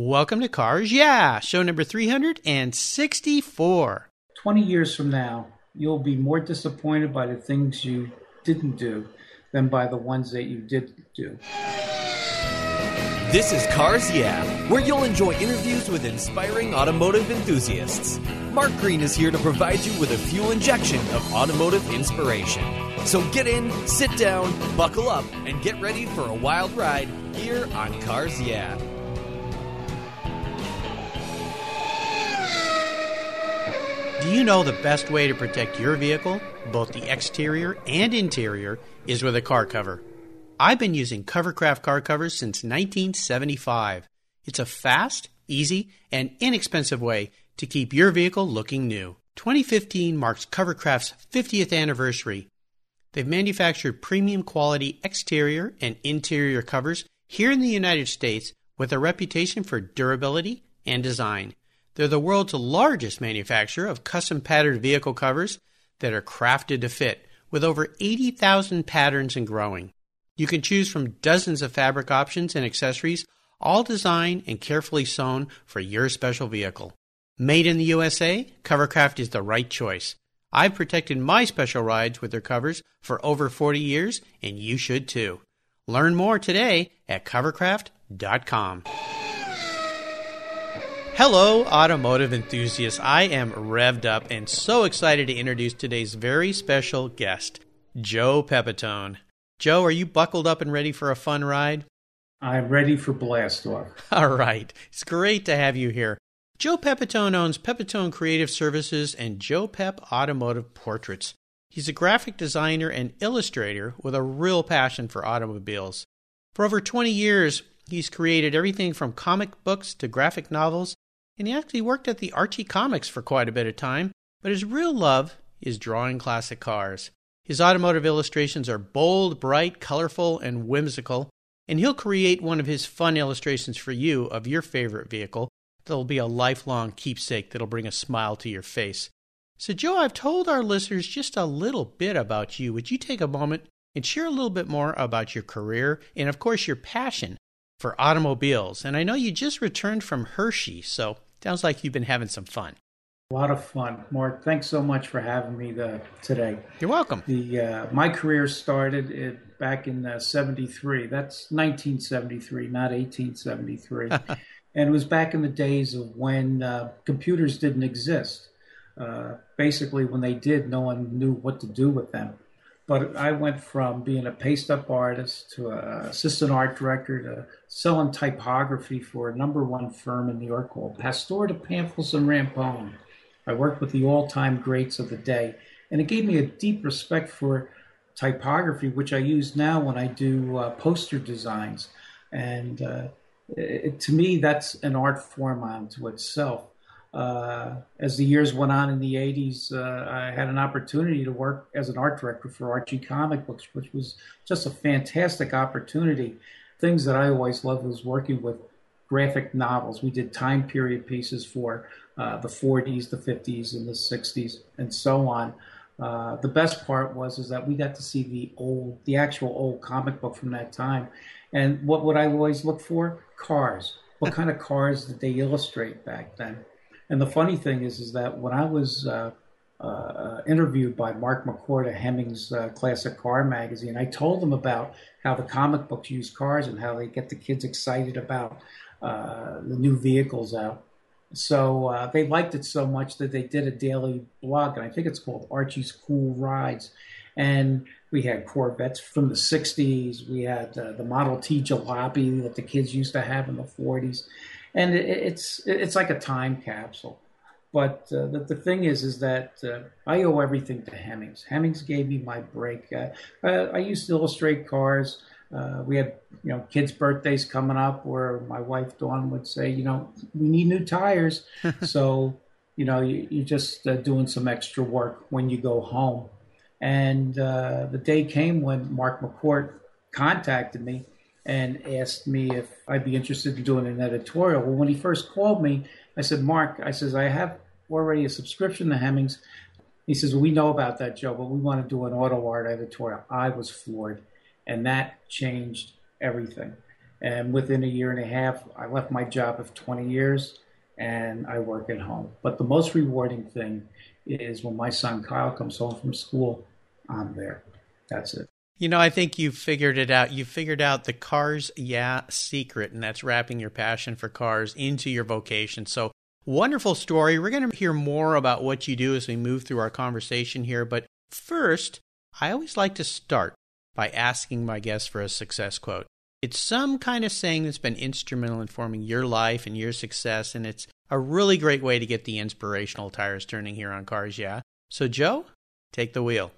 Welcome to Cars Yeah, show number 364. 20 years from now, you'll be more disappointed by the things you didn't do than by the ones that you did do. This is Cars Yeah, where you'll enjoy interviews with inspiring automotive enthusiasts. Mark Green is here to provide you with a fuel injection of automotive inspiration. So get in, sit down, buckle up, and get ready for a wild ride here on Cars Yeah. Do you know the best way to protect your vehicle, both the exterior and interior, is with a car cover? I've been using Covercraft car covers since 1975. It's a fast, easy, and inexpensive way to keep your vehicle looking new. 2015 marks Covercraft's 50th anniversary. They've manufactured premium quality exterior and interior covers here in the United States with a reputation for durability and design. They're the world's largest manufacturer of custom patterned vehicle covers that are crafted to fit, with over 80,000 patterns and growing. You can choose from dozens of fabric options and accessories, all designed and carefully sewn for your special vehicle. Made in the USA, Covercraft is the right choice. I've protected my special rides with their covers for over 40 years, and you should too. Learn more today at covercraft.com. Hello, automotive enthusiasts. I am revved up and so excited to introduce today's very special guest, Joe Pepitone. Joe, are you buckled up and ready for a fun ride? I'm ready for blast off. All right. It's great to have you here. Joe Pepitone owns Pepitone Creative Services and Joe Pep Automotive Portraits. He's a graphic designer and illustrator with a real passion for automobiles. For over 20 years, he's created everything from comic books to graphic novels and he actually worked at the Archie Comics for quite a bit of time, but his real love is drawing classic cars. His automotive illustrations are bold, bright, colorful, and whimsical, and he'll create one of his fun illustrations for you of your favorite vehicle that'll be a lifelong keepsake that'll bring a smile to your face. So, Joe, I've told our listeners just a little bit about you. Would you take a moment and share a little bit more about your career and, of course, your passion for automobiles? And I know you just returned from Hershey, so Sounds like you've been having some fun. A lot of fun, Mark. Thanks so much for having me the, today. You're welcome. The uh, my career started it, back in '73. Uh, That's 1973, not 1873, and it was back in the days of when uh, computers didn't exist. Uh, basically, when they did, no one knew what to do with them. But I went from being a paste up artist to an assistant art director to selling typography for a number one firm in New York called Pastore DePamphilis and Rampone. I worked with the all time greats of the day, and it gave me a deep respect for typography, which I use now when I do uh, poster designs. And uh, it, to me, that's an art form unto itself uh, as the years went on in the 80s, uh, I had an opportunity to work as an art director for Archie Comic Books, which was just a fantastic opportunity. Things that I always loved was working with graphic novels. We did time period pieces for uh, the 40s, the 50s, and the 60s, and so on. Uh, the best part was is that we got to see the old, the actual old comic book from that time. And what would I always look for? Cars. What kind of cars did they illustrate back then? And the funny thing is, is that when I was uh, uh, interviewed by Mark McCourt of Hemmings uh, Classic Car Magazine, I told them about how the comic books use cars and how they get the kids excited about uh, the new vehicles out. So uh, they liked it so much that they did a daily blog, and I think it's called Archie's Cool Rides. And we had Corvettes from the 60s. We had uh, the Model T Jalopy that the kids used to have in the 40s and it, it's it's like a time capsule. But uh, the, the thing is, is that uh, I owe everything to Hemmings. Hemmings gave me my break. Uh, I used to illustrate cars. Uh, we had, you know, kids' birthdays coming up, where my wife Dawn would say, you know, we need new tires. so, you know, you, are just uh, doing some extra work when you go home. And uh, the day came when Mark McCourt contacted me and asked me if I'd be interested in doing an editorial. Well, when he first called me, I said, Mark, I says, I have already a subscription to Hemmings. He says, well, we know about that, Joe, but we want to do an auto art editorial. I was floored, and that changed everything. And within a year and a half, I left my job of 20 years and I work at home. But the most rewarding thing is when my son Kyle comes home from school, I'm there. That's it. You know, I think you figured it out. You figured out the cars, yeah, secret, and that's wrapping your passion for cars into your vocation. So, wonderful story. We're going to hear more about what you do as we move through our conversation here. But first, I always like to start by asking my guests for a success quote. It's some kind of saying that's been instrumental in forming your life and your success, and it's a really great way to get the inspirational tires turning here on Cars Yeah. So, Joe, take the wheel.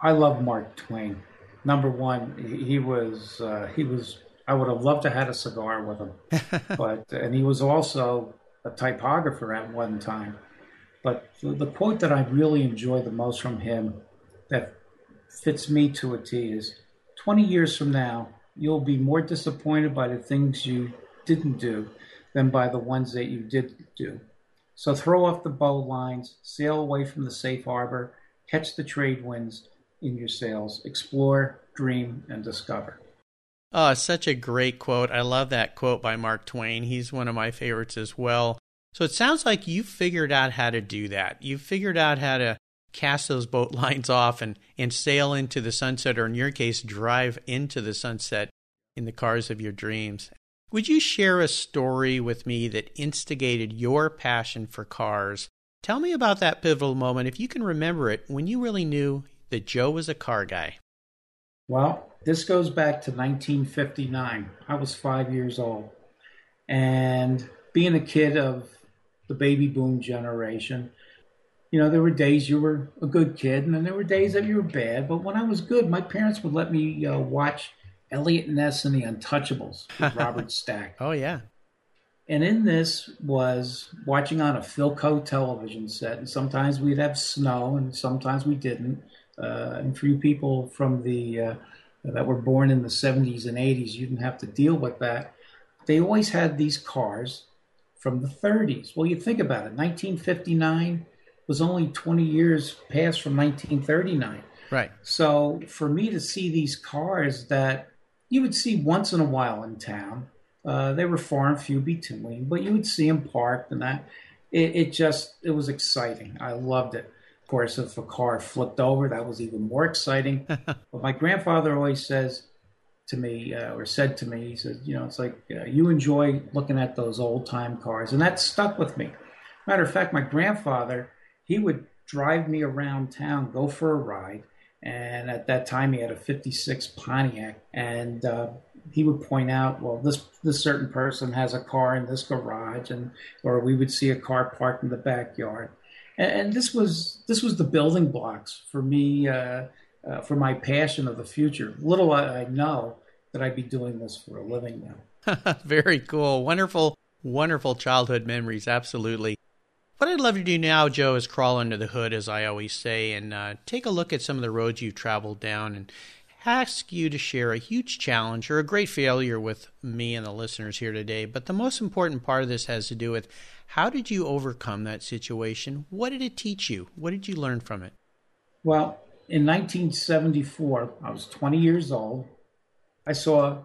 I love Mark Twain. Number one, he was uh, he was. I would have loved to have had a cigar with him, but and he was also a typographer at one time. But the, the quote that I really enjoy the most from him, that fits me to a T, is: "20 years from now, you'll be more disappointed by the things you didn't do than by the ones that you did do. So throw off the bow lines, sail away from the safe harbor, catch the trade winds." In your sales. Explore, dream, and discover. Oh, such a great quote. I love that quote by Mark Twain. He's one of my favorites as well. So it sounds like you figured out how to do that. You figured out how to cast those boat lines off and, and sail into the sunset, or in your case, drive into the sunset in the cars of your dreams. Would you share a story with me that instigated your passion for cars? Tell me about that pivotal moment, if you can remember it, when you really knew that Joe was a car guy? Well, this goes back to 1959. I was five years old. And being a kid of the baby boom generation, you know, there were days you were a good kid and then there were days that you were bad. But when I was good, my parents would let me uh, watch Eliot Ness and the Untouchables with Robert Stack. Oh, yeah. And in this was watching on a Philco television set. And sometimes we'd have snow and sometimes we didn't and for you people from the uh, that were born in the 70s and 80s, you didn't have to deal with that. They always had these cars from the 30s. Well, you think about it. 1959 was only 20 years past from 1939. Right. So for me to see these cars that you would see once in a while in town, uh, they were far and few between, but you would see them parked and that. It, it just it was exciting. I loved it course, if a car flipped over, that was even more exciting. but my grandfather always says to me, uh, or said to me, he says, you know, it's like uh, you enjoy looking at those old time cars, and that stuck with me. Matter of fact, my grandfather, he would drive me around town, go for a ride, and at that time he had a '56 Pontiac, and uh, he would point out, well, this this certain person has a car in this garage, and or we would see a car parked in the backyard and, and this was this was the building blocks for me uh, uh, for my passion of the future. Little I, I know that I'd be doing this for a living now. Very cool, wonderful, wonderful childhood memories. Absolutely. What I'd love to do now, Joe, is crawl under the hood, as I always say, and uh, take a look at some of the roads you've traveled down and ask you to share a huge challenge or a great failure with me and the listeners here today. But the most important part of this has to do with how did you overcome that situation? What did it teach you? What did you learn from it? Well, in 1974, I was 20 years old. I saw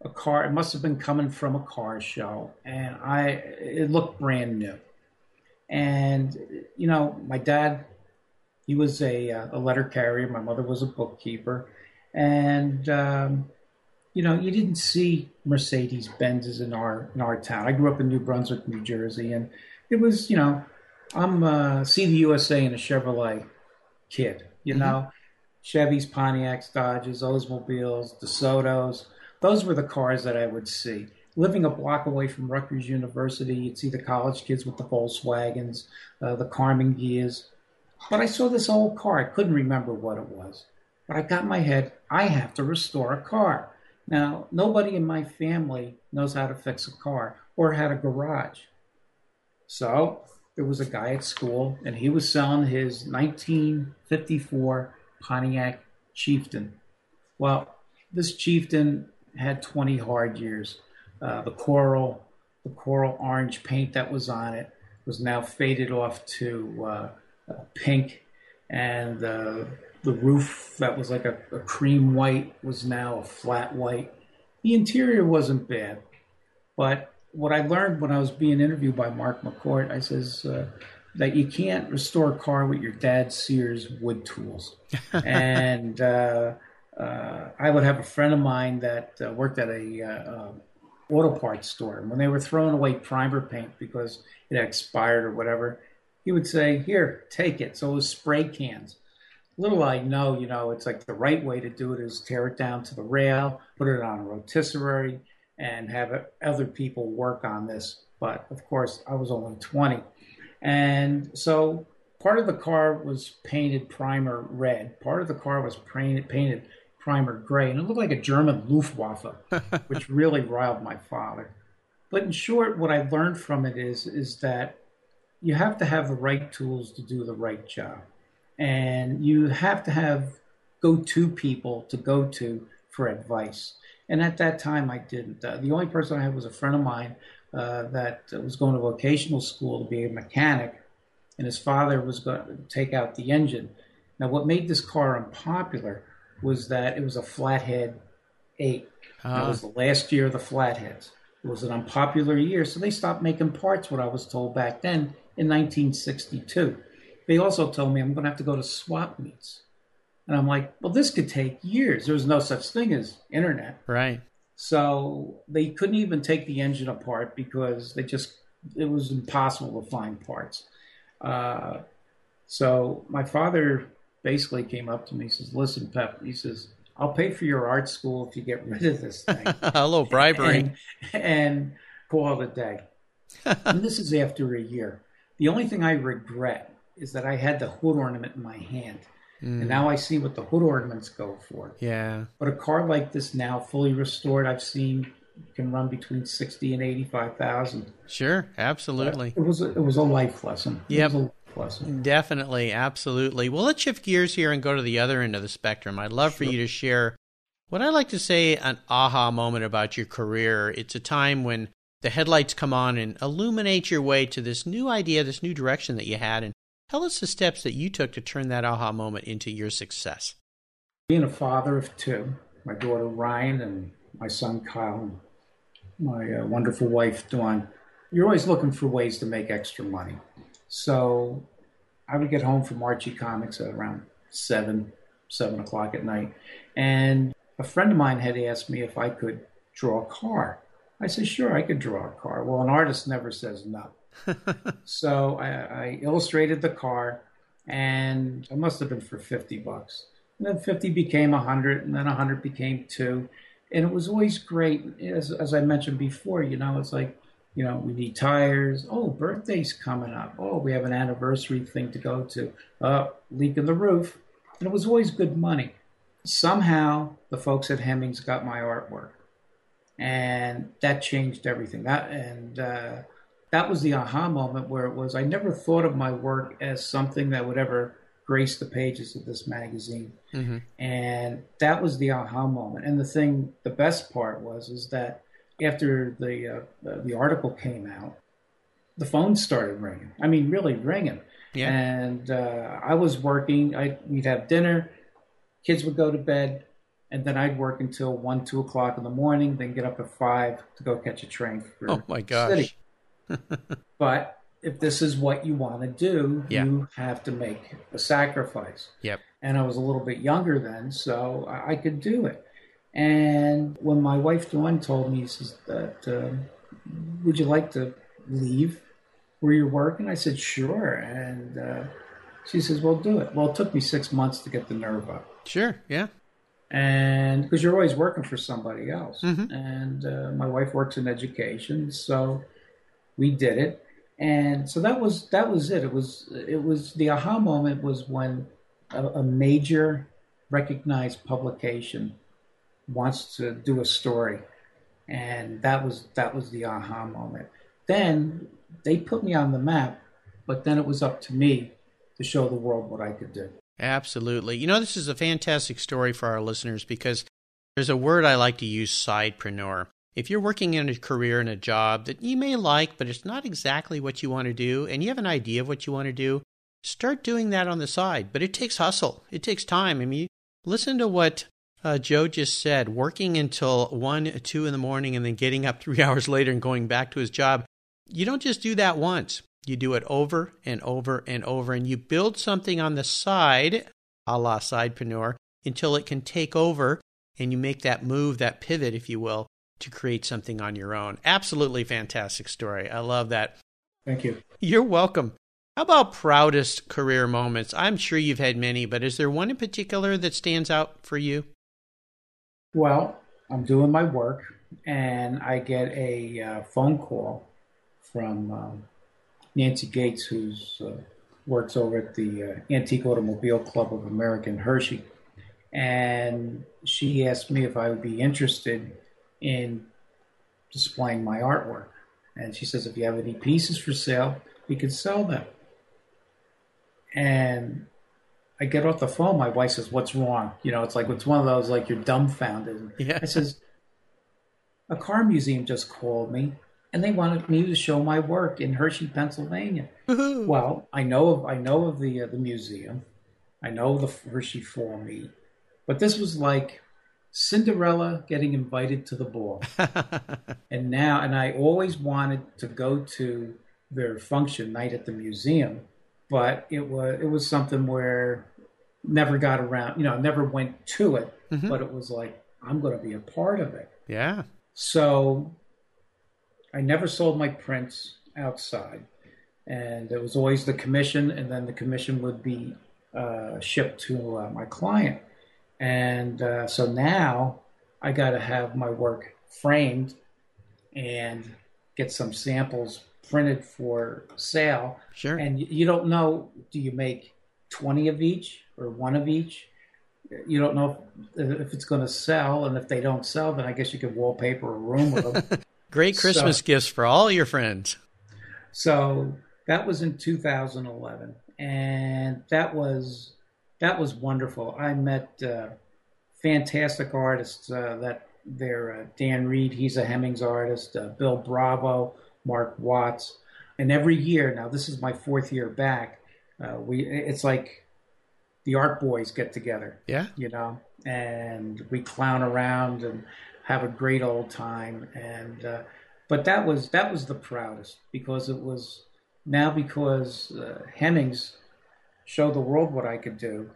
a car. It must have been coming from a car show, and I it looked brand new. And you know, my dad, he was a uh, a letter carrier. My mother was a bookkeeper, and um, you know, you didn't see Mercedes Benzes in our in our town. I grew up in New Brunswick, New Jersey, and it was, you know, I'm a see the USA and a Chevrolet kid. You mm-hmm. know, Chevys, Pontiacs, Dodges, Oldsmobiles, DeSotos. Those were the cars that I would see. Living a block away from Rutgers University, you'd see the college kids with the Volkswagens, uh, the Karmann Ghias. But I saw this old car. I couldn't remember what it was. But I got in my head, I have to restore a car. Now, nobody in my family knows how to fix a car or had a garage. So there was a guy at school, and he was selling his 1954 Pontiac Chieftain. Well, this Chieftain had 20 hard years. Uh, the coral, the coral orange paint that was on it was now faded off to uh, pink, and uh, the roof that was like a, a, cream white was now a flat white. The interior wasn't bad, but what I learned when I was being interviewed by Mark McCourt, I says uh, that you can't restore a car with your dad's Sears wood tools. and uh, uh, I would have a friend of mine that uh, worked at a uh, auto parts store, and when they were throwing away primer paint because it expired or whatever, he would say, "Here, take it." So it was spray cans. Little I know, you know, it's like the right way to do it is tear it down to the rail, put it on a rotisserie, and have other people work on this. But of course, I was only 20. And so part of the car was painted primer red, part of the car was painted, painted primer gray, and it looked like a German Luftwaffe, which really riled my father. But in short, what I learned from it is, is that you have to have the right tools to do the right job. And you have to have go to people to go to for advice. And at that time, I didn't. Uh, the only person I had was a friend of mine uh, that was going to vocational school to be a mechanic, and his father was going to take out the engine. Now, what made this car unpopular was that it was a flathead 8. Uh. That was the last year of the flatheads. It was an unpopular year, so they stopped making parts, what I was told back then in 1962. They also told me I'm going to have to go to swap meets. And I'm like, well, this could take years. There was no such thing as internet. Right. So they couldn't even take the engine apart because they just, it was impossible to find parts. Uh, so my father basically came up to me, he says, listen, Pep, he says, I'll pay for your art school if you get rid of this thing. Hello, bribery. And, and call it a day. and this is after a year. The only thing I regret is that I had the hood ornament in my hand. Mm. And now I see what the hood ornaments go for. Yeah. But a car like this now, fully restored, I've seen can run between sixty and eighty-five thousand. Sure, absolutely. But it was a, it was a life lesson. Yep. Lesson. Definitely, absolutely. Well, let's shift gears here and go to the other end of the spectrum. I'd love sure. for you to share what I like to say an aha moment about your career. It's a time when the headlights come on and illuminate your way to this new idea, this new direction that you had, and Tell us the steps that you took to turn that aha moment into your success. Being a father of two, my daughter Ryan and my son Kyle, my uh, wonderful wife Dawn, you're always looking for ways to make extra money. So I would get home from Archie Comics at around seven, seven o'clock at night, and a friend of mine had asked me if I could draw a car. I said, sure, I could draw a car. Well, an artist never says no. So I, I, illustrated the car, and it must have been for 50 bucks. And then 50 became 100, and then 100 became two. And it was always great. As, as I mentioned before, you know, it's like, you know, we need tires. Oh, birthday's coming up. Oh, we have an anniversary thing to go to. Uh, leak in the roof. And it was always good money. Somehow, the folks at Hemmings got my artwork, and that changed everything. That and uh, that was the aha moment where it was I never thought of my work as something that would ever grace the pages of this magazine. Mm-hmm. And that was the aha moment. And the thing, the best part was, is that after the uh, the article came out, the phone started ringing. I mean, really ringing. Yeah. And uh, I was working. I we'd have dinner, kids would go to bed, and then I'd work until one, two o'clock in the morning. Then get up at five to go catch a train. For oh my gosh! City. but if this is what you want to do, yeah. you have to make a sacrifice. Yep. And I was a little bit younger then, so I could do it. And when my wife Dawn told me, says that, uh, would you like to leave where you're working? I said, sure. And uh, she says, well, do it. Well, it took me six months to get the nerve up. Sure. Yeah. And because you're always working for somebody else. Mm-hmm. And uh, my wife works in education, so we did it. And so that was that was it. It was it was the aha moment was when a, a major recognized publication wants to do a story. And that was that was the aha moment. Then they put me on the map but then it was up to me to show the world what i could do. Absolutely. You know this is a fantastic story for our listeners because there's a word i like to use sidepreneur if you're working in a career and a job that you may like, but it's not exactly what you want to do, and you have an idea of what you want to do, start doing that on the side. But it takes hustle, it takes time. I mean, listen to what uh, Joe just said, working until 1, 2 in the morning and then getting up three hours later and going back to his job, you don't just do that once. You do it over and over and over, and you build something on the side, a la sidepreneur, until it can take over and you make that move, that pivot, if you will, to create something on your own. Absolutely fantastic story. I love that. Thank you. You're welcome. How about proudest career moments? I'm sure you've had many, but is there one in particular that stands out for you? Well, I'm doing my work and I get a uh, phone call from um, Nancy Gates, who uh, works over at the uh, Antique Automobile Club of America in Hershey. And she asked me if I would be interested in displaying my artwork. And she says, if you have any pieces for sale, we can sell them. And I get off the phone. My wife says, "What's wrong?" You know, it's like it's one of those like you're dumbfounded. Yeah. I says, "A car museum just called me, and they wanted me to show my work in Hershey, Pennsylvania." Woo-hoo. Well, I know of I know of the uh, the museum, I know the Hershey for me, but this was like Cinderella getting invited to the ball, and now and I always wanted to go to their function night at the museum but it was it was something where never got around you know never went to it Mhm. but it was like i'm going to be a part of it yeah. so i never sold my prints outside and it was always the commission and then the commission would be uh, shipped to uh, my client and uh, so now i got to have my work framed and get some samples printed for sale Sure. and you don't know do you make 20 of each or one of each you don't know if, if it's going to sell and if they don't sell then i guess you could wallpaper a room with them Great Christmas so- gifts for all your friends. so that was in 2011 and that was that was wonderful i met uh, fantastic artists uh, that they're uh, dan reed he's a hemmings artist uh, bill bravo mark watts and every year now this is my fourth year back uh, we it's like the art boys get together Yeah. you know, and we clown around and have a great old time. And uh, but that was that was the proudest because it was now because uh, Hemmings showed the world what I could do,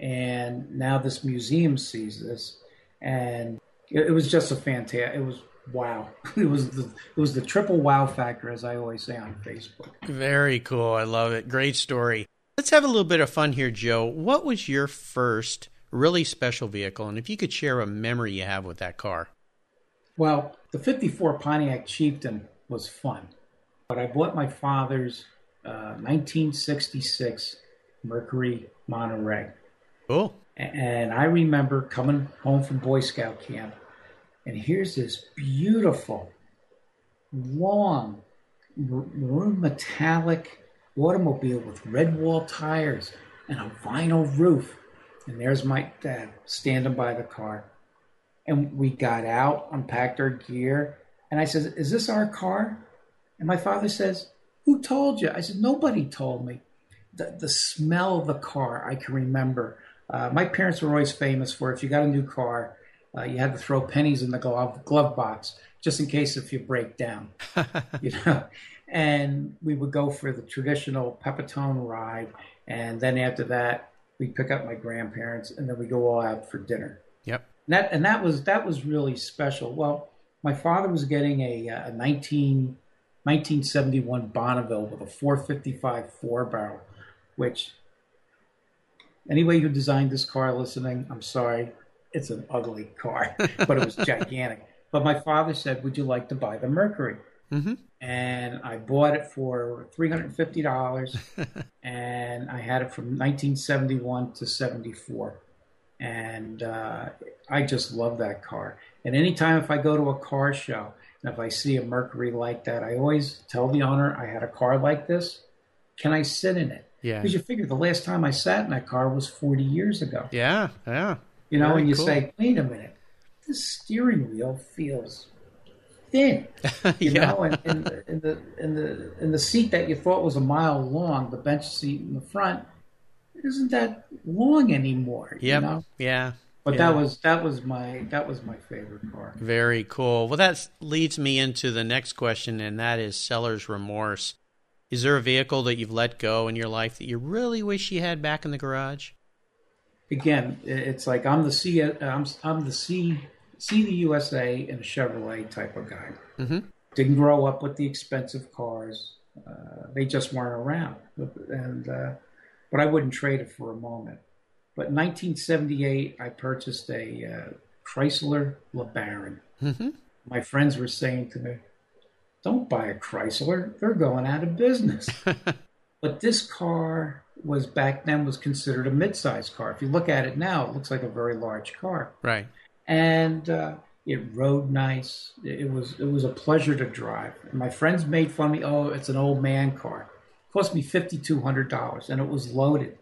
and now this museum sees this, and it, it was just a fantastic. It was wow. It was the it was the triple wow factor, as I always say on Facebook. Very cool. I love it. Great story. Let's have a little bit of fun here, Joe. What was your first really special vehicle? And if you could share a memory you have with that car. Well, the 54 Pontiac Chieftain was fun, but I bought my father's uh, 1966 Mercury Monterey. Cool. And I remember coming home from Boy Scout camp, and here's this beautiful, long, mar- maroon metallic automobile with red wall tires and a vinyl roof. And there's my dad standing by the car. And we got out, unpacked our gear, and I said, Is this our car? And my father says, Who told you? I said, Nobody told me. The, the smell of the car, I can remember. Uh, my parents were always famous for if you got a new car, uh, you had to throw pennies in the glove, glove box just in case if you break down, you know. And we would go for the traditional Pepitone ride, and then after that, we'd pick up my grandparents, and then we go all out for dinner. Yep. And that and that was that was really special. Well, my father was getting a, a 19, 1971 Bonneville with a 455 four barrel, which anybody who designed this car listening, I'm sorry, it's an ugly car, but it was gigantic. But my father said, "Would you like to buy the Mercury?" Mm-hmm. and I bought it for three hundred and fifty dollars, and I had it from nineteen seventy one to seventy four, and uh, I just love that car. And anytime if I go to a car show and if I see a Mercury like that, I always tell the owner I had a car like this. Can I sit in it? Yeah. Because you figure the last time I sat in that car was forty years ago. Yeah. Yeah. You know, Very and you cool. say, wait a minute, this steering wheel feels thin you yeah. know, and, and, the, and the and the and the seat that you thought was a mile long, the bench seat in the front, isn't that long anymore. Yep. You know? Yeah. But Yeah. that was that was my that was my favorite car. Very cool. Well, that leads me into the next question, and that is seller's remorse. Is there a vehicle that you've let go in your life that you really wish you had back in the garage? Again, it's like I'm the C I'm I'm the C see the USA in a Chevrolet type of guy. Mhm. Didn't grow up with the expensive cars. Uh, they just weren't around, and uh, but I wouldn't trade it for a moment. But in 1978, I purchased a uh, Chrysler LeBaron. hmm My friends were saying to me, "Don't buy a Chrysler; they're going out of business." but this car was back then was considered a mid-sized car. If you look at it now, it looks like a very large car Right. and uh, it rode nice. It was it was a pleasure to drive. And my friends made fun of me. Oh, it's an old man car. It cost me fifty two hundred dollars, and it was loaded.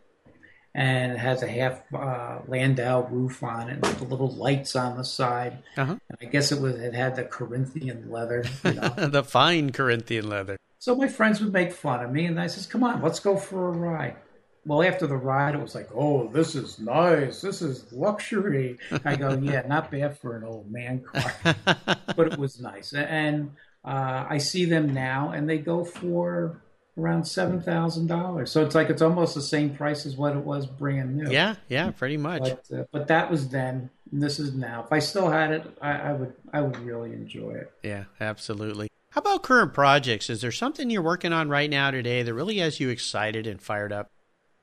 And it has a half uh, Landau roof on it, with the little lights on the side. Uh-huh. And I guess it was it had the Corinthian leather. You know. the fine Corinthian leather. so my friends would make fun of me, and I says, "Come on, let's go for a ride." Well, after the ride, it was like, "Oh, this is nice. This is luxury." I go, "Yeah, not bad for an old man car." but it was nice. And uh, I see them now, and they go for around seven thousand dollars. So it's like it's almost the same price as what it was brand new. yeah, yeah, pretty much. But uh, but that was then, and this is now. If I still had it, I, I would I would really enjoy it. Yeah, absolutely. How about current projects? Is there something you're working on right now today that really has you excited and fired up?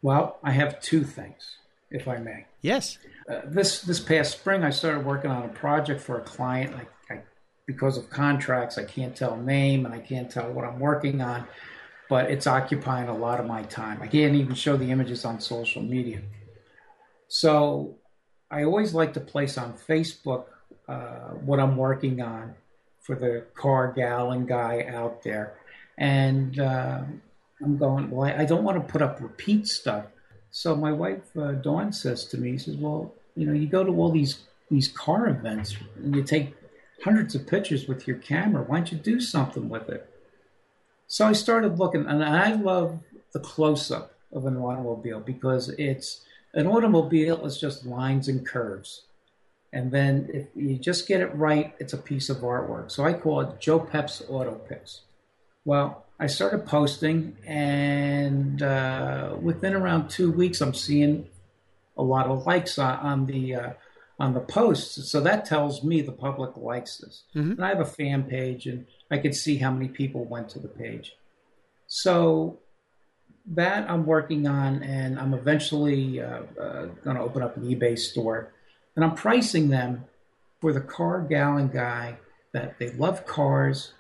Well, I have two things, if I may. Yes. Uh, this this past spring, I started working on a project for a client. I, I, because of contracts, I can't tell name and I can't tell what I'm working on, but it's occupying a lot of my time. I can't even show the images on social media. So I always like to place on Facebook uh, what I'm working on for the car gal and guy out there, and uh, I'm going. Well, I, don't want to put up repeat stuff. So my wife uh, Dawn says to me, says, "Well, you know, you go to all these these car events and you take hundreds of pictures with your camera. Why don't you do something with it?" So I started looking, and I love the close up of an automobile because it's an automobile is just lines and curves. And then if you just get it right, it's a piece of artwork. So I call it Joe Pep's Auto Pics. Well, I started posting, and uh, within around two weeks, I'm seeing a lot of likes on, on the uh, on the posts. So that tells me the public likes this. Mhm. And I have a fan page, and I could see how many people went to the page. So that I'm working on, and I'm eventually uh, uh, going to open up an eBay store, and I'm pricing them for the car gal and guy that they love cars,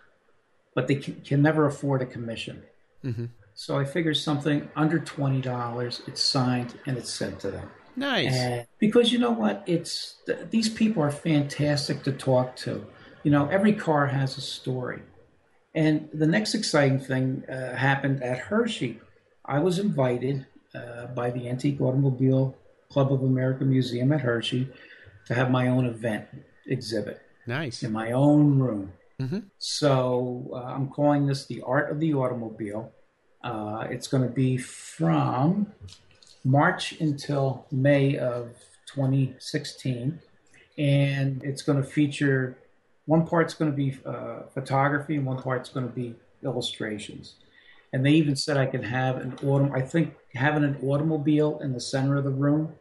but they can, can never afford a commission. hmm So I figure something under twenty dollars. It's signed and it's sent to them. Nice. And because you know what, it's these people are fantastic to talk to. You know, every car has a story. And the next exciting thing uh, happened at Hershey. I was invited uh, by the Antique Automobile Club of America Museum at Hershey to have my own event exhibit nice. in my own room. Mm-hmm. So uh, I'm calling this the Art of the Automobile. Uh, it's going to be from March until May of 2016, and it's going to feature one part's going to be uh, photography and one part's going to be illustrations. And they even said I can have an autom. I think having an automobile in the center of the room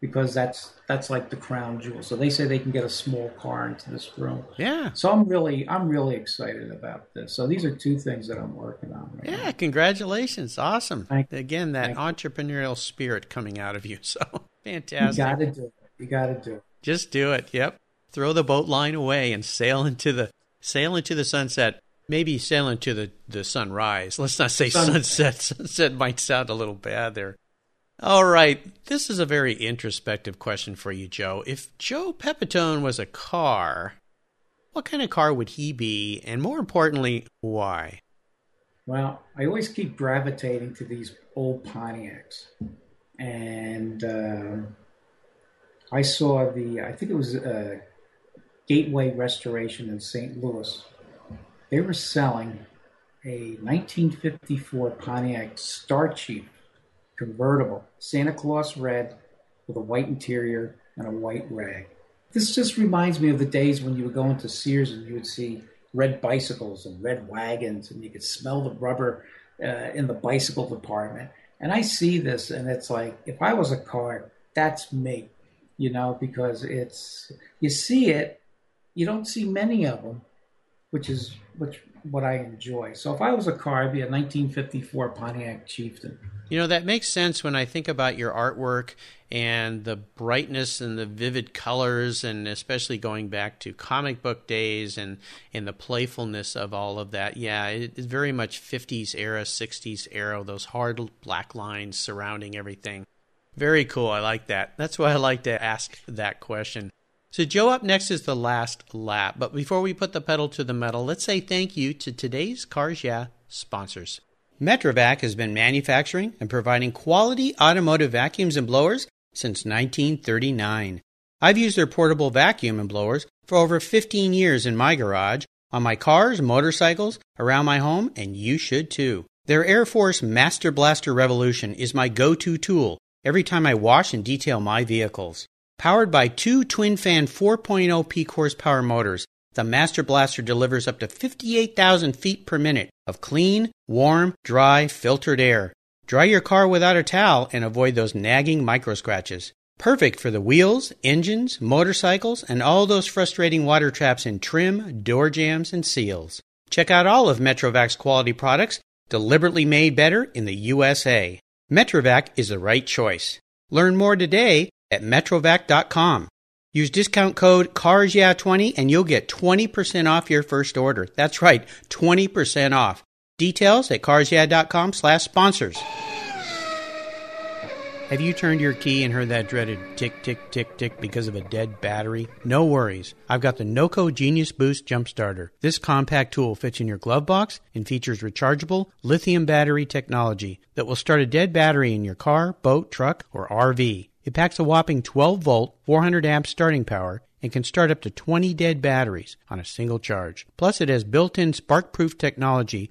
because that's that's like the crown jewel. So they say they can get a small car into this room. Yeah. So I'm really I'm really excited about this. So these are two things that I'm working on right Yeah, now. congratulations. Awesome. Thank- Again, that entrepreneurial spirit coming out of you. So fantastic. You got to do it. You got to do it. Just do it. Yep. Throw the boat line away and sail into the sail into the sunset. Maybe sail into the, the sunrise. Let's not say Sunset. sunset. Sunset might sound a little bad there. All right. This is a very introspective question for you, Joe. If Joe Pepitone was a car, what kind of car would he be? And more importantly, why? Well, I always keep gravitating to these old Pontiacs, and um I saw the I think it was uh, Gateway Restoration in St. Louis. They were selling a 1954 Pontiac Star Chief convertible, Santa Claus red, with a white interior, and a white rag. This just reminds me of the days when you would go into Sears and you would see red bicycles and red wagons, and you could smell the rubber uh, in the bicycle department. And I see this, and it's like, if I was a car, that's me, you know, because it's, you see it, you don't see many of them, which is which what I enjoy. So if I was a car, I'd be a 1954 Pontiac Chieftain. You know, that makes sense when I think about your artwork and the brightness and the vivid colors, and especially going back to comic book days and, and the playfulness of all of that. Yeah, it's very much 50s era, 60s era, those hard black lines surrounding everything. Very cool. I like that. That's why I like to ask that question. So, Joe, up next is the last lap. But before we put the pedal to the metal, let's say thank you to today's Cars Yeah sponsors. Metrovac has been manufacturing and providing quality automotive vacuums and blowers since 1939. I've used their portable vacuum and blowers for over 15 years in my garage, on my cars, motorcycles, around my home, and you should too. Their Air Force Master Blaster Revolution is my go to tool every time I wash and detail my vehicles. Powered by two twin fan 4.0 peak horsepower motors, the Master Blaster delivers up to 58,000 feet per minute of clean, warm, dry, filtered air. Dry your car without a towel and avoid those nagging micro scratches. Perfect for the wheels, engines, motorcycles, and all those frustrating water traps in trim, door jambs, and seals. Check out all of Metrovac's quality products, deliberately made better in the USA. Metrovac is the right choice. Learn more today at metrovac.com. Use discount code CARSYEAH20 and you'll get 20% off your first order. That's right, 20% off. Details at carsyeah.com slash sponsors. Have you turned your key and heard that dreaded tick, tick, tick, tick because of a dead battery? No worries. I've got the NOCO Genius Boost Jump Starter. This compact tool fits in your glove box and features rechargeable lithium battery technology that will start a dead battery in your car, boat, truck, or RV. It packs a whopping 12 volt, 400 amp starting power and can start up to 20 dead batteries on a single charge. Plus, it has built in spark proof technology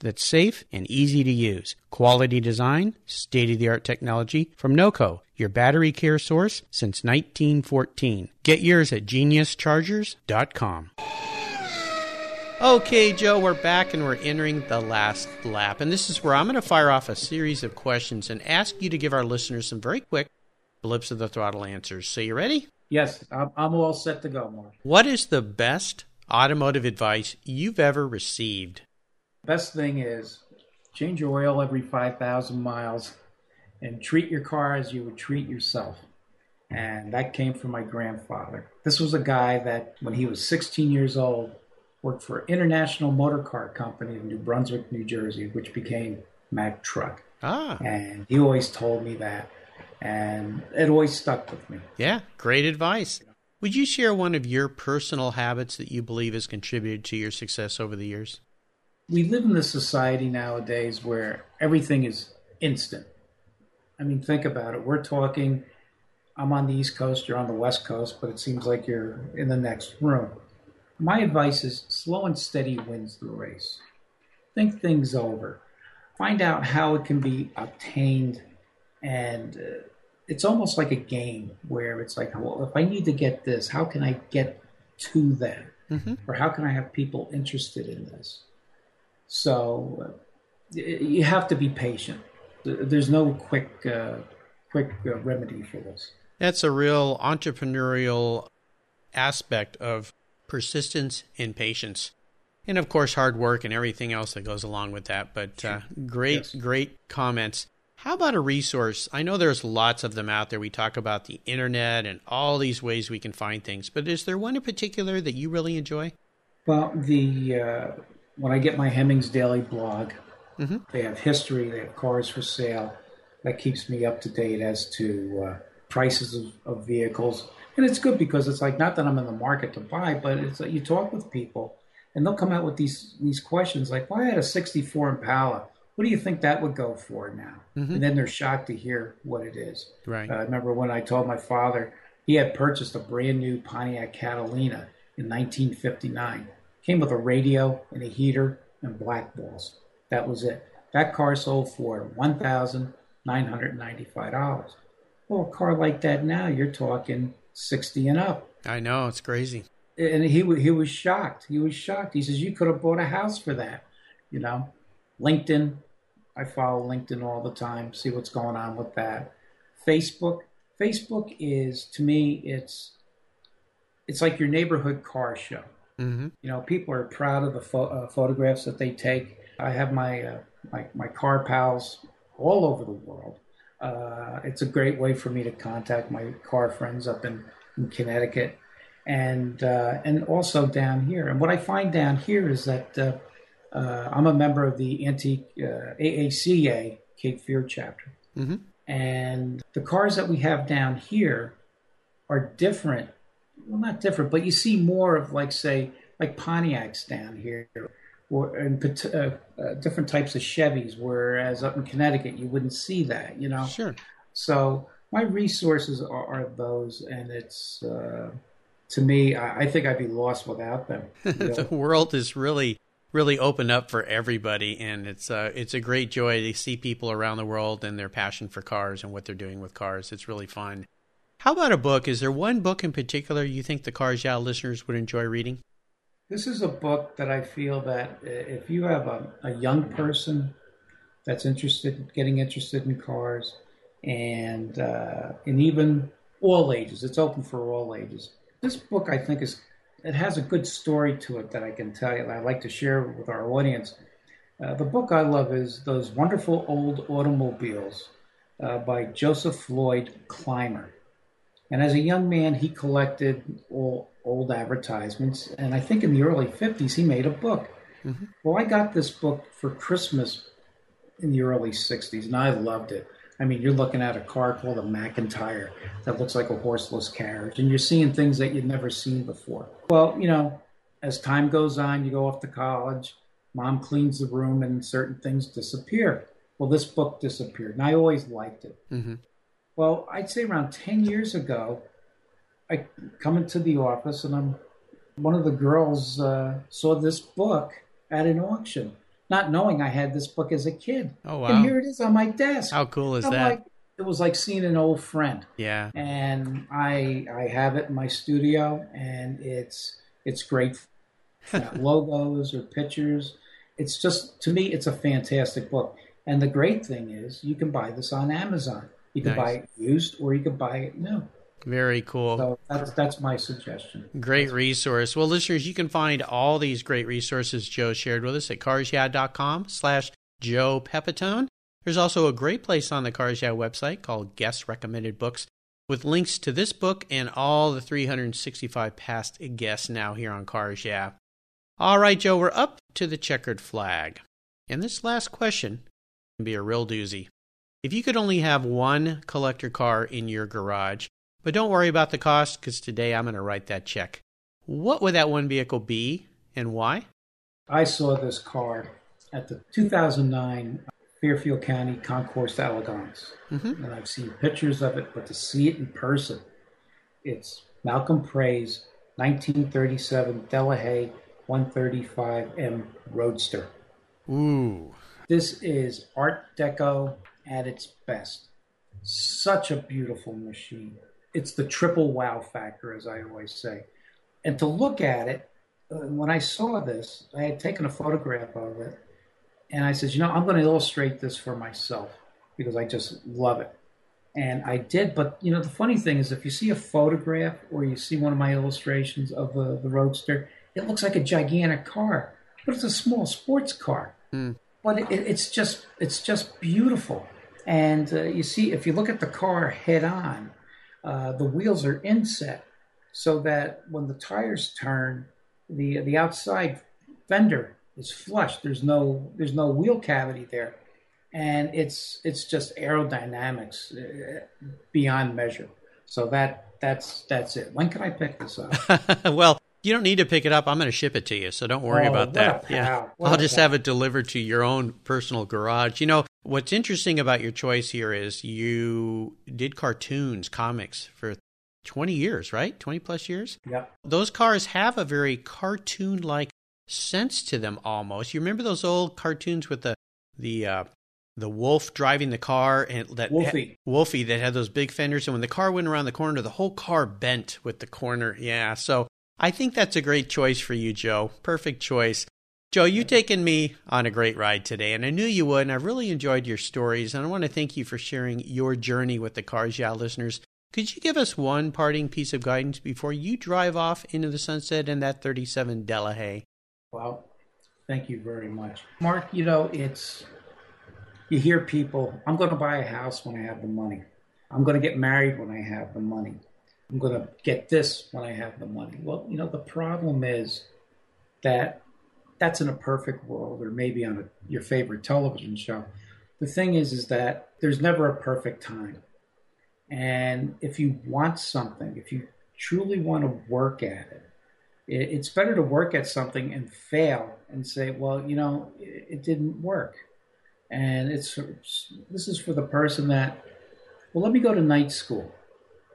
that's safe and easy to use. Quality design, state of the art technology from NOCO, your battery care source since 1914. Get yours at geniuschargers.com. Okay, Joe, we're back and we're entering the last lap. And this is where I'm going to fire off a series of questions and ask you to give our listeners some very quick blips of the throttle answers. So, you ready? Yes, I'm, I'm all set to go, Mark. What is the best automotive advice you've ever received? Best thing is change your oil every 5,000 miles and treat your car as you would treat yourself. And that came from my grandfather. This was a guy that, when he was 16 years old, worked for International Motor Car Company in New Brunswick, New Jersey, which became Mack Truck. Ah. And he always told me that and it always stuck with me. Yeah, great advice. Would you share one of your personal habits that you believe has contributed to your success over the years? We live in a society nowadays where everything is instant. I mean, think about it. We're talking, I'm on the East Coast, you're on the West Coast, but it seems like you're in the next room. My advice is slow and steady wins the race. Think things over. Find out how it can be obtained and uh, it's almost like a game where it's like, well, if I need to get this, how can I get to that, mm-hmm. or how can I have people interested in this? So you have to be patient. There's no quick, uh, quick uh, remedy for this. That's a real entrepreneurial aspect of persistence and patience and of course hard work and everything else that goes along with that but uh, great yes. great comments how about a resource? I know there's lots of them out there. We talk about the internet and all these ways we can find things, but is there one in particular that you really enjoy? Well, the uh, when I get my Hemmings Daily blog, mm-hmm. they have history, they have cars for sale. That keeps me up to date as to uh, prices of, of, vehicles and it's good because it's like not that I'm in the market to buy, but it's like you talk with people, and they'll come out with these these questions like, "Well, I had a '64 Impala. What do you think that would go for now?" Mm-hmm. And then they're shocked to hear what it is. Right. Uh, I remember when I told my father he had purchased a brand new Pontiac Catalina in 1959. Came with a radio and a heater and blackwalls. That was it. That car sold for one thousand nine hundred ninety-five dollars. Well, a car like that now, you're talking sixty and up. I know it's crazy. And he he was shocked. He was shocked. He says, "You could have bought a house for that." You know, LinkedIn. I follow LinkedIn all the time. See what's going on with that. Facebook. Facebook is to me, it's it's like your neighborhood car show. Mm-hmm. You know, people are proud of the pho- uh, photographs that they take. I have my, uh, my my car pals all over the world. Uh, it's a great way for me to contact my car friends up in, in Connecticut, and uh, and also down here. And what I find down here is that uh, uh, I'm a member of the antique AACA Cape Fear chapter, mm-hmm. and the cars that we have down here are different well, not different, but you see more of like say like Pontiacs down here, or and uh, uh, different types of Chevys. Whereas up in Connecticut, you wouldn't see that. You know. Sure. So my resources are, are those, and it's uh, to me, I, I, think I'd be lost without them. the world is really really opened up for everybody and it's uh, it's a great joy to see people around the world and their passion for cars and what they're doing with cars it's really fun how about a book? Is there one book in particular you think the Cars Yeah listeners would enjoy reading? This is a book that I feel that uh, if you have a, a young person that's interested, getting interested in cars, and uh, and even all ages, it's open for all ages. This book, I think, is it has a good story to it that I can tell you. I'd like to share with our audience. Uh, the book I love is Those Wonderful Old Automobiles uh, by Joseph Floyd Clymer. And as a young man, he collected all, old advertisements. And I think in the early 50s, he made a book. Mm-hmm. Well, I got this book for Christmas in the early 60s, and I loved it. I mean, you're looking at a car called a McIntyre that looks like a horseless carriage, and you're seeing things that you'd never seen before. Well, you know, as time goes on, you go off to college, mom cleans the room, and certain things disappear. Well, this book disappeared, and I always liked it. Mm-hmm. Well, I'd say around 10 years ago, I come into the office and I'm one of the girls uh, saw this book at an auction, not knowing I had this book as a kid. Oh wow! And here it is on my desk. How cool is I'm that? Like, it was like seeing an old friend. Yeah. And I I have it in my studio, and it's it's great. logos or pictures. It's just to me, it's a fantastic book. And the great thing is, you can buy this on Amazon. You can nice. buy it used or you can buy it new. Very cool. So that's that's my suggestion. Great resource. Well, listeners, you can find all these great resources Joe shared with us at carsyeah.com slash Joe Pepitone. There's also a great place on the Cars Yeah website called Guest Recommended Books with links to this book and all the 365 past guests now here on Cars Yeah. All right, Joe, we're up to the checkered flag. And this last question can be a real doozy. If you could only have one collector car in your garage, but don't worry about the cost because today I'm going to write that check, what would that one vehicle be and why? I saw this car at the 2009 Fairfield County Concours d'Elegance. Mm-hmm. And I've seen pictures of it, but to see it in person, it's Malcolm Pray's 1937 Delahaye 135M Roadster. Ooh. This is Art Deco at its best. Such a beautiful machine. It's the triple wow factor, as I always say. And to look at it, uh, when I saw this, I had taken a photograph of it, and I said, you know, I'm going to illustrate this for myself because I just love it. And I did, but you know, the funny thing is, if you see a photograph or you see one of my illustrations of the, the Roadster, it looks like a gigantic car, but it's a small sports car. Mm. But it, it's just it's just beautiful. And uh, you see, if you look at the car head on, uh, the wheels are inset so that when the tires turn, the the outside fender is flush. There's no there's no wheel cavity there, and it's it's just aerodynamics uh, beyond measure. So that that's that's it. When can I pick this up? well, you don't need to pick it up. I'm going to ship it to you, so don't worry Oh, about that. Yeah. I'll just pal. have it delivered to your own personal garage. You know what's interesting about your choice here is you did cartoons, comics for 20 years, right? 20 plus years. Yep. Those cars have a very cartoon-like sense to them almost. You remember those old cartoons with the the uh, the wolf driving the car and that Wolfie. Wolfie that had those big fenders, and when the car went around the corner, the whole car bent with the corner. Yeah, so I think that's a great choice for you, Joe. Perfect choice. Joe, you've taken me on a great ride today, and I knew you would, and I really enjoyed your stories, and I want to thank you for sharing your journey with the Cars Yeah listeners. Could you give us one parting piece of guidance before you drive off into the sunset in that 37 Delahaye? Well, thank you very much. Mark, you know, it's, you hear people, I'm going to buy a house when I have the money. I'm going to get married when I have the money. I'm going to get this when I have the money. Well, you know, the problem is that that's in a perfect world or maybe on a, your favorite television show. The thing is, is that there's never a perfect time. And if you want something, if you truly want to work at it, it- it's better to work at something and fail and say, well, you know, it didn't work. And it's this is for the person that, well, let me go to night school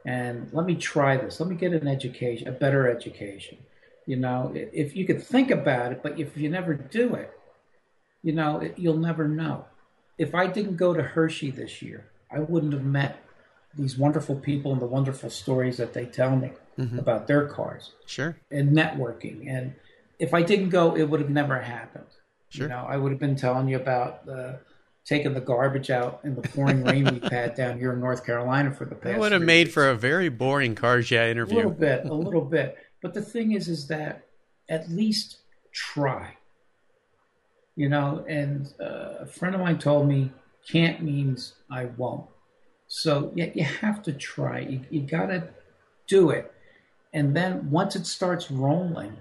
and let me try this. Let me get an education, a better education. You know, if you could think about it, but if you never do it, you know, it, you'll never know. If I didn't go to Hershey this year, I wouldn't have met these wonderful people and the wonderful stories that they tell me about their cars Sure. and networking. And if I didn't go, it would have never happened. Sure. You know, I would have been telling you about uh, taking the garbage out in the pouring rain we've had down here in North Carolina for the past. That would have made for a very boring Cars Yeah a little interview. bit, a little bit. But the thing is, is that at least try. You know, and uh, a friend of mine told me, "Can't means I won't." So yeah, you have to try. You, you got to do it, and then once it starts rolling,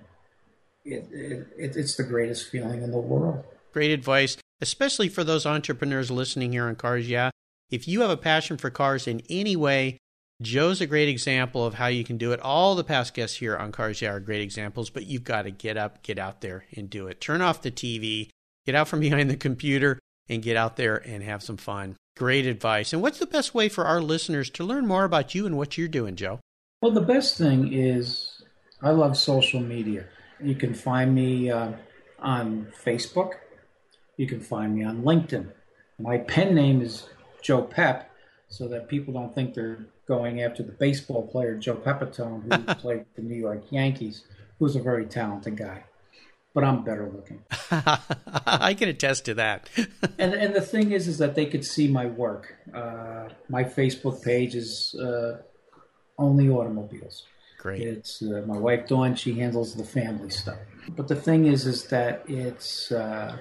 it, it, it, it's the greatest feeling in the world. Great advice, especially for those entrepreneurs listening here on Cars Yeah. If you have a passion for cars in any way, Joe's a great example of how you can do it. All the past guests here on Cars Yeah are great examples, but you've got to get up, get out there, and do it. Turn off the TV, get out from behind the computer, and get out there and have some fun. Great advice. And what's the best way for our listeners to learn more about you and what you're doing, Joe? Well, the best thing is I love social media. You can find me uh, on Facebook. You can find me on LinkedIn. My pen name is Joe Pep, so that people don't think they're going after the baseball player Joe Pepitone, who played the New York Yankees, who's a very talented guy. But I'm better looking. I can attest to that. And and the thing is, is that they could see my work. Uh, my Facebook page is uh, only automobiles. great. It's uh, my wife Dawn. She handles the family stuff. But the thing is, is that it's uh,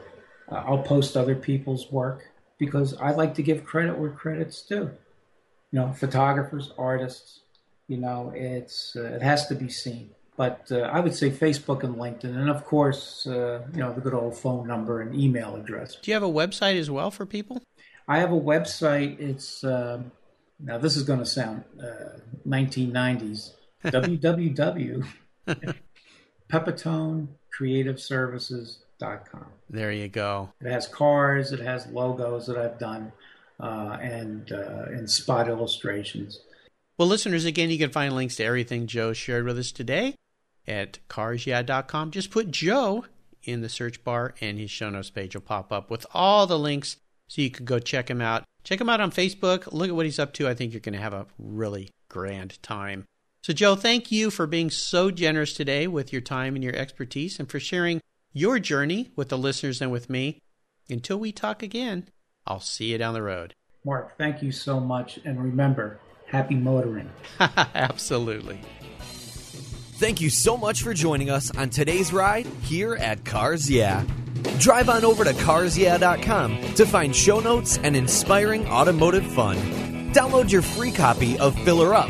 I'll post other people's work because I like to give credit where credit's due. You know, photographers, artists. You know, it's uh, it has to be seen. But uh, I would say Facebook and LinkedIn, and of course, uh, you know, the good old phone number and email address. Do you have a website as well for people? I have a website. It's um, now this is going to sound uh, 1990s. www. PepitoneCreativeServices.com. There you go. It has cars. It has logos that I've done, uh, and uh, and spot illustrations. Well, listeners, again, you can find links to everything Joe shared with us today at carsyeah.com. Just put Joe in the search bar, and his show notes page will pop up with all the links so you can go check him out. Check him out on Facebook. Look at what he's up to. I think you're going to have a really grand time. So, Joe, thank you for being so generous today with your time and your expertise and for sharing your journey with the listeners and with me. Until we talk again, I'll see you down the road. Mark, thank you so much, and remember, happy motoring. Absolutely. Thank you so much for joining us on today's ride here at Cars Yeah. Drive on over to carsyeah.com to find show notes and inspiring automotive fun. Download your free copy of Filler Up,